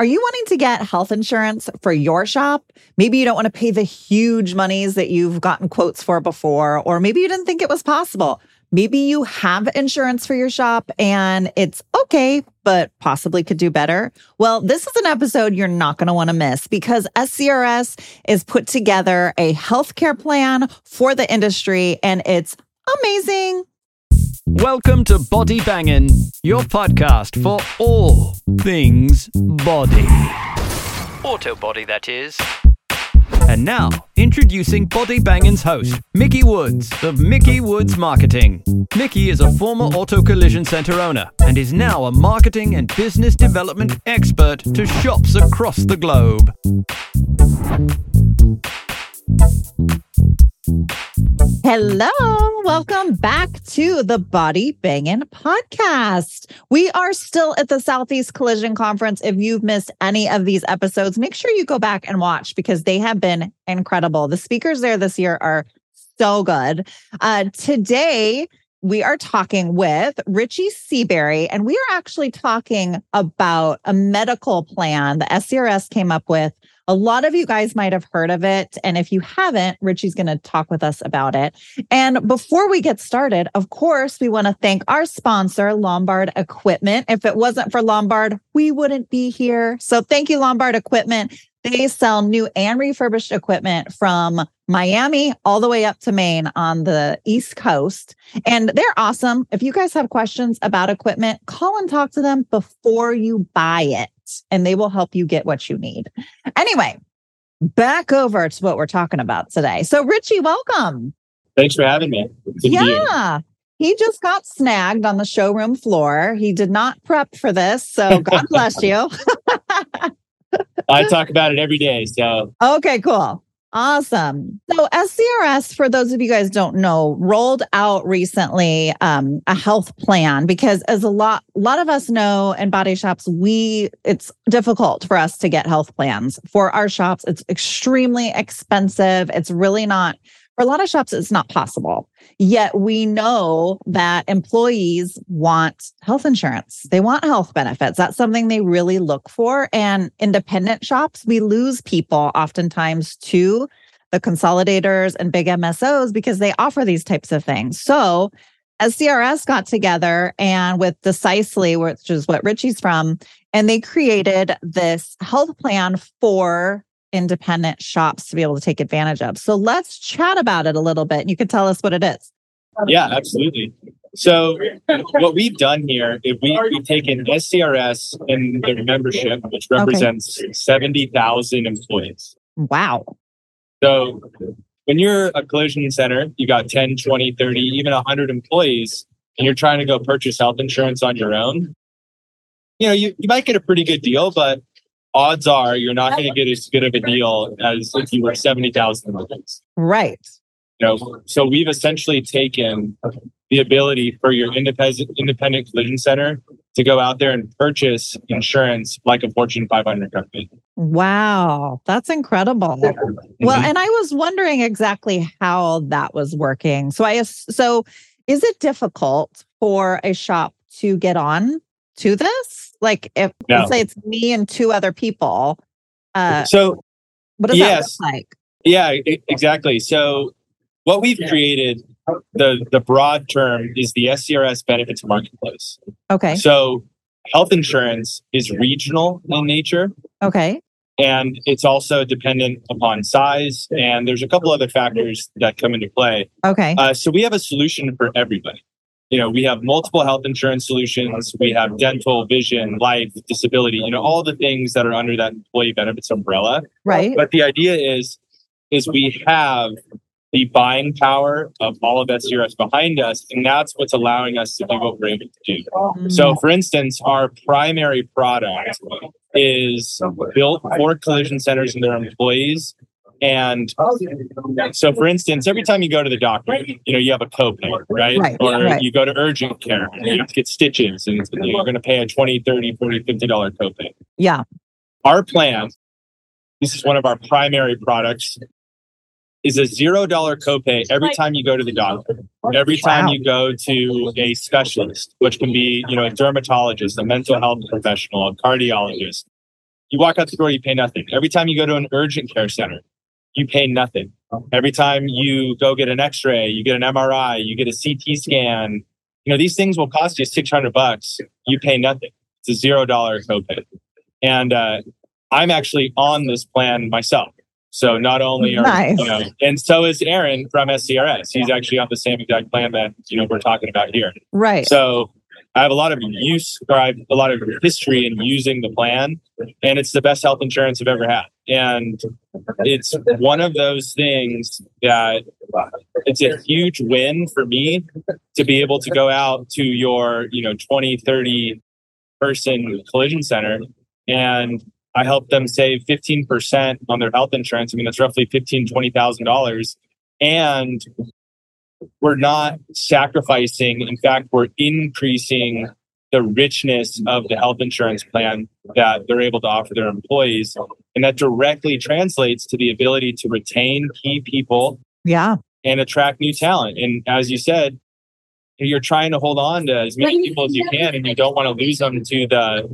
Are you wanting to get health insurance for your shop? Maybe you don't want to pay the huge monies that you've gotten quotes for before, or maybe you didn't think it was possible. Maybe you have insurance for your shop and it's okay, but possibly could do better. Well, this is an episode you're not going to want to miss because SCRS is put together a healthcare plan for the industry and it's amazing. Welcome to Body Bangin', your podcast for all things body. Auto body, that is. And now, introducing Body Bangin's host, Micki Woods of Micki Woods Marketing. Micki is a former auto collision center owner and is now a marketing and business development expert to shops across the globe. Hello, welcome back to the Body Bangin' podcast. We are still at the Southeast Collision Conference. If you've missed any of these episodes, make sure you go back and watch because they have been incredible. The speakers there this year are so good. Uh, today, we are talking with Richie Seaberry, and we are actually talking about a medical plan the SCRS came up with a lot of you guys might have heard of it. And if you haven't, Richie's going to talk with us about it. And before we get started, of course, we want to thank our sponsor, Lombard Equipment. If it wasn't for Lombard, we wouldn't be here. So thank you, Lombard Equipment. They sell new and refurbished equipment from Miami all the way up to Maine on the East Coast. And they're awesome. If you guys have questions about equipment, call and talk to them before you buy it and they will help you get what you need. Anyway, back over to what we're talking about today. So, Richie, welcome. Thanks for having me. Yeah. He just got snagged on the showroom floor. He did not prep for this. So, God bless you. I talk about it every day. So, okay, cool. Awesome. So SCRS, for those of you guys don't know, rolled out recently um, a health plan because as a lot, a lot of us know in body shops, we it's difficult for us to get health plans for our shops. It's extremely expensive. It's really not for a lot of shops. It's not possible. Yet we know that employees want health insurance. They want health benefits. That's something they really look for. And independent shops, we lose people oftentimes to the consolidators and big MSOs because they offer these types of things. So SCRS got together and with Decisely, which is what Richie's from, and they created this health plan for independent shops to be able to take advantage of. So let's chat about it a little bit. You can tell us what it is. Yeah, absolutely. So what we've done here is we, we've taken SCRS and their membership, which represents okay. 70,000 employees. Wow. So when you're a collision center, you got 10, 20, 30, even 100 employees, and you're trying to go purchase health insurance on your own, you know, you, you might get a pretty good deal, but odds are you're not going to get as good of a deal as if you were 70,000 employees. Right. You know, so we've essentially taken the ability for your independent independent collision center to go out there and purchase insurance like a Fortune 500 company. Wow, that's incredible. Mm-hmm. Well, and I was wondering exactly how that was working. So I so is it difficult for a shop to get on to this? Like if no. let's say it's me and two other people. Uh, so what does yes. that look like? Yeah, exactly. So what we've created, the the broad term is the SCRS benefits marketplace. Okay. So health insurance is regional in nature. Okay. And it's also dependent upon size. And there's a couple other factors that come into play. Okay. Uh, so we have a solution for everybody you know, we have multiple health insurance solutions. We have dental, vision, life, disability, you know, all the things that are under that employee benefits umbrella. Right. But the idea is, is we have the buying power of all of SCRS behind us. And that's what's allowing us to do what we're able to do. Mm. So for instance, our primary product is built for collision centers and their employees and so, for instance, every time you go to the doctor, you know, you have a copay, right? right or right. you go to urgent care and you have to get stitches and you're going to pay a 20, 30, 40, 50 dollar copay. Yeah. Our plan, this is one of our primary products, is a zero dollar copay every time you go to the doctor. Every time wow. you go to a specialist, which can be, you know, a dermatologist, a mental health professional, a cardiologist, you walk out the door, you pay nothing. Every time you go to an urgent care center, you pay nothing. Every time you go get an X-ray, you get an MRI, you get a CT scan. You know these things will cost you six hundred bucks. You pay nothing. It's a zero dollar copay, and uh, I'm actually on this plan myself. So not only are Nice. you know, and so is Aaron from SCRS. He's actually on the same exact plan that you know we're talking about here. Right. So I have a lot of use or I have a lot of history in using the plan, and it's the best health insurance I've ever had. And it's one of those things that it's a huge win for me to be able to go out to your, you know, 20, 30 person collision center and I help them save 15% on their health insurance. I mean, that's roughly $15,000, $20,000. And we're not sacrificing. In fact, we're increasing the richness of the health insurance plan that they're able to offer their employees. And that directly translates to the ability to retain key people yeah. and attract new talent. And as you said, you're trying to hold on to as many people as you can, and you don't want to lose them to the,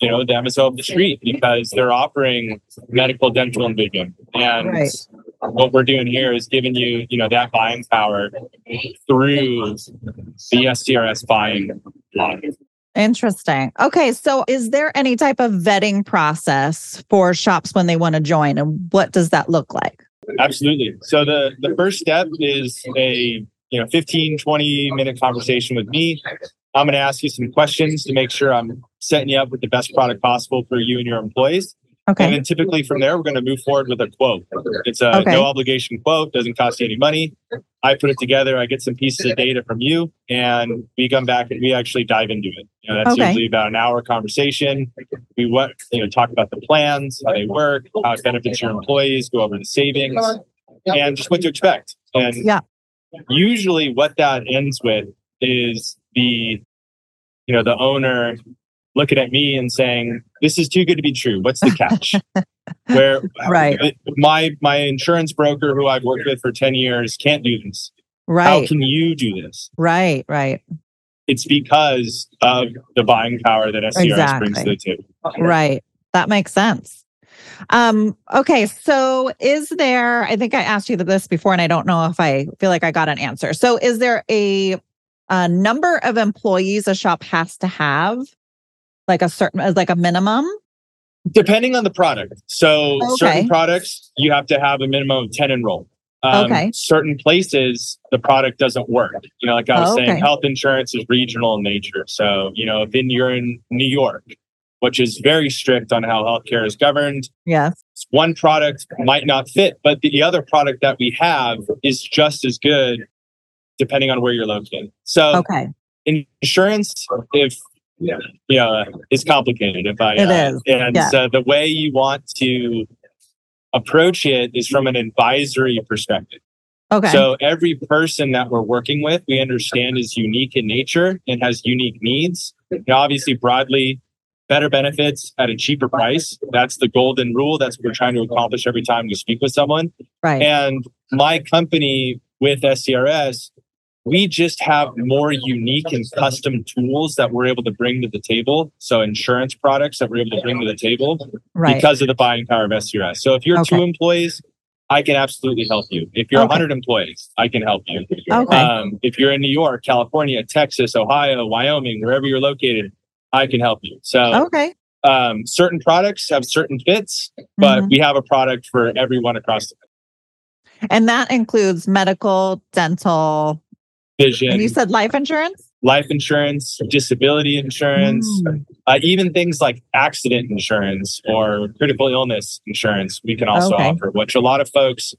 you know, the MSO of the street because they're offering medical, dental, and vision. And Right. What we're doing here is giving you, you know, that buying power through the SCRS buying model. Interesting. Okay. So is there any type of vetting process for shops when they want to join? And what does that look like? Absolutely. So the the first step is a you know 15 20 minute conversation with me. I'm going to ask you some questions to make sure I'm setting you up with the best product possible for you and your employees. And then typically from there, we're going to move forward with a quote. It's a Okay. no obligation quote, doesn't cost you any money. I put it together, I get some pieces of data from you, and we come back and we actually dive into it. You know, that's Okay. usually about an hour conversation. We what you know, talk about the plans, how they work, how it benefits your employees, go over the savings, and just what to expect. And Yeah. usually what that ends with is the you know, the owner looking at me and saying, This is too good to be true. What's the catch? Where Right. my my insurance broker who I've worked with for 10 years can't do this. Right. How can you do this? Right. Right. It's because of the buying power that SCRS brings to the table. Right. That makes sense. Um, okay. So is there, I think I asked you this before and I don't know if I feel like I got an answer. So is there a, a number of employees a shop has to have? Like a certain, as like a minimum? Depending on the product. So Okay. certain products you have to have a minimum of 10 enrolled. Um, Okay. Certain places the product doesn't work. You know, like I was Oh, saying, okay. health insurance is regional in nature. So, you know, if in, you're in New York, which is very strict on how healthcare is governed, Yes. one product might not fit, but the other product that we have is just as good depending on where you're located. So Okay. insurance, if yeah, yeah, it's complicated. If I It uh, is, and yeah. so the way you want to approach it is from an advisory perspective. Okay. So every person that we're working with, we understand is unique in nature and has unique needs. And obviously, broadly, better benefits at a cheaper price. That's the golden rule. That's what we're trying to accomplish every time we speak with someone. right. And my company with SCRS, we just have more unique and custom tools that we're able to bring to the table. So insurance products that we're able to bring to the table right. because of the buying power of SCRS. So if you're Okay. two employees, I can absolutely help you. If you're Okay. 100 employees, I can help you. Okay. Um, if you're in New York, California, Texas, Ohio, Wyoming, wherever you're located, I can help you. So okay. um, certain products have certain fits, but Mhm. we have a product for everyone across the country. And that includes medical, dental, vision. and you said life insurance? life insurance, disability insurance, Mm. uh, even things like accident insurance or critical illness insurance, we can also Okay. offer, which a lot of folks,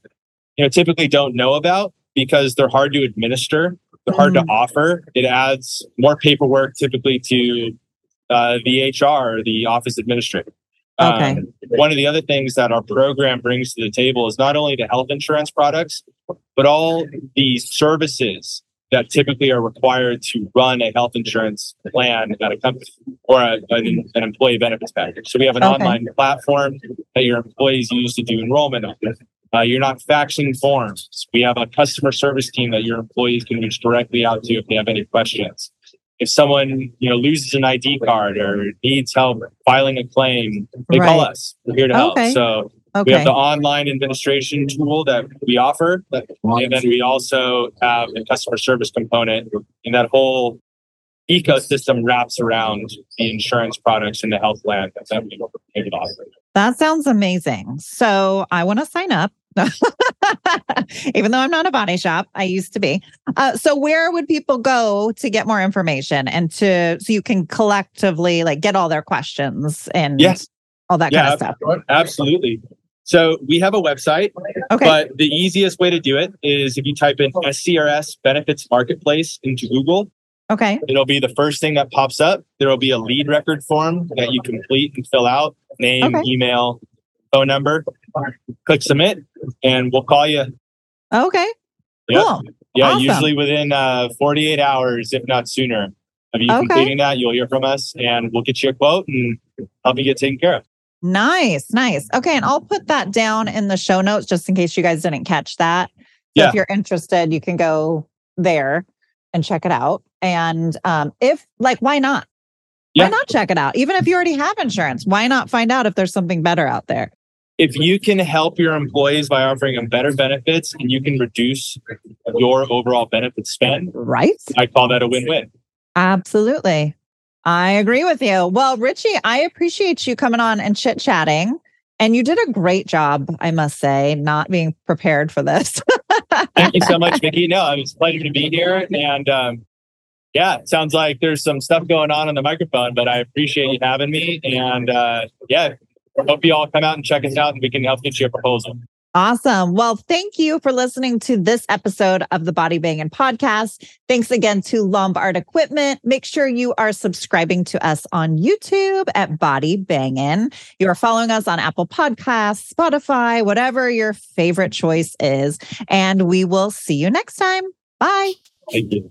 you know, typically don't know about because they're hard to administer, they're hard Mm. to offer. It adds more paperwork typically to uh, the HR, the office administrator. Okay. Um, one of the other things that our program brings to the table is not only the health insurance products, but all the services that typically are required to run a health insurance plan at a company or a, an, an employee benefits package. So we have an Okay. online platform that your employees use to do enrollment on. Uh, you're not faxing forms. We have a customer service team that your employees can reach directly out to if they have any questions. if someone you know loses an ID card or needs help filing a claim, they call us. We're here to help. Okay. We have the online administration tool that we offer, and then we also have a customer service component, and that whole ecosystem wraps around the insurance products and the health plan that we offer. That sounds amazing. So I want to sign up. Even though I'm not a body shop, I used to be. Uh, so where would people go to get more information and to so you can collectively like get all their questions and Yes. all that Yeah, kind of stuff? Absolutely. So we have a website, Okay. but the easiest way to do it is if you type in SCRS Benefits Marketplace into Google, okay. it'll be the first thing that pops up. There will be a lead record form that you complete and fill out name, Okay. email, phone number. Click submit, and we'll call you. Okay. Yep. Cool. Yeah, Awesome. usually within uh, 48 hours, if not sooner, of you Okay. completing that, you'll hear from us, and we'll get you a quote and help you get taken care of. Nice, nice. Okay, and I'll put that down in the show notes just in case you guys didn't catch that. So Yeah. if you're interested, you can go there and check it out. And um, if like, why not? Yeah. Why not check it out? Even if you already have insurance, why not find out if there's something better out there? if you can help your employees by offering them better benefits and you can reduce your overall benefit spend, Right? I call that a win-win. Absolutely. I agree with you. Well, Richie, I appreciate you coming on and chit chatting. And you did a great job, I must say, not being prepared for this. Thank you so much, Vicky. No, it was a pleasure to be here. And um, yeah, sounds like there's some stuff going on on the microphone, but I appreciate you having me. And uh, yeah, hope you all come out and check us out and we can help get you a proposal. Awesome. Well, thank you for listening to this episode of the Body Bangin' podcast. Thanks again to Lombard Equipment. Make sure you are subscribing to us on YouTube at Body Bangin'. You are following us on Apple Podcasts, Spotify, whatever your favorite choice is. And we will see you next time. Bye. Thank you.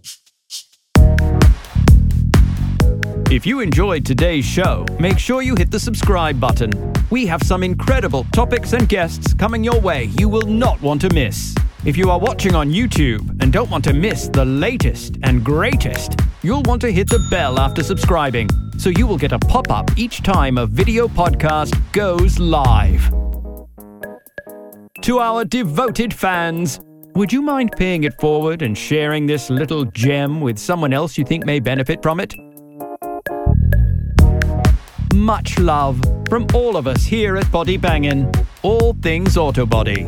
If you enjoyed today's show, make sure you hit the subscribe button. We have some incredible topics and guests coming your way you will not want to miss. If you are watching on YouTube and don't want to miss the latest and greatest, you'll want to hit the bell after subscribing so you will get a pop up each time a video podcast goes live. To our devoted fans, would you mind paying it forward and sharing this little gem with someone else you think may benefit from it? Much love from all of us here at Body Bangin', all things auto body.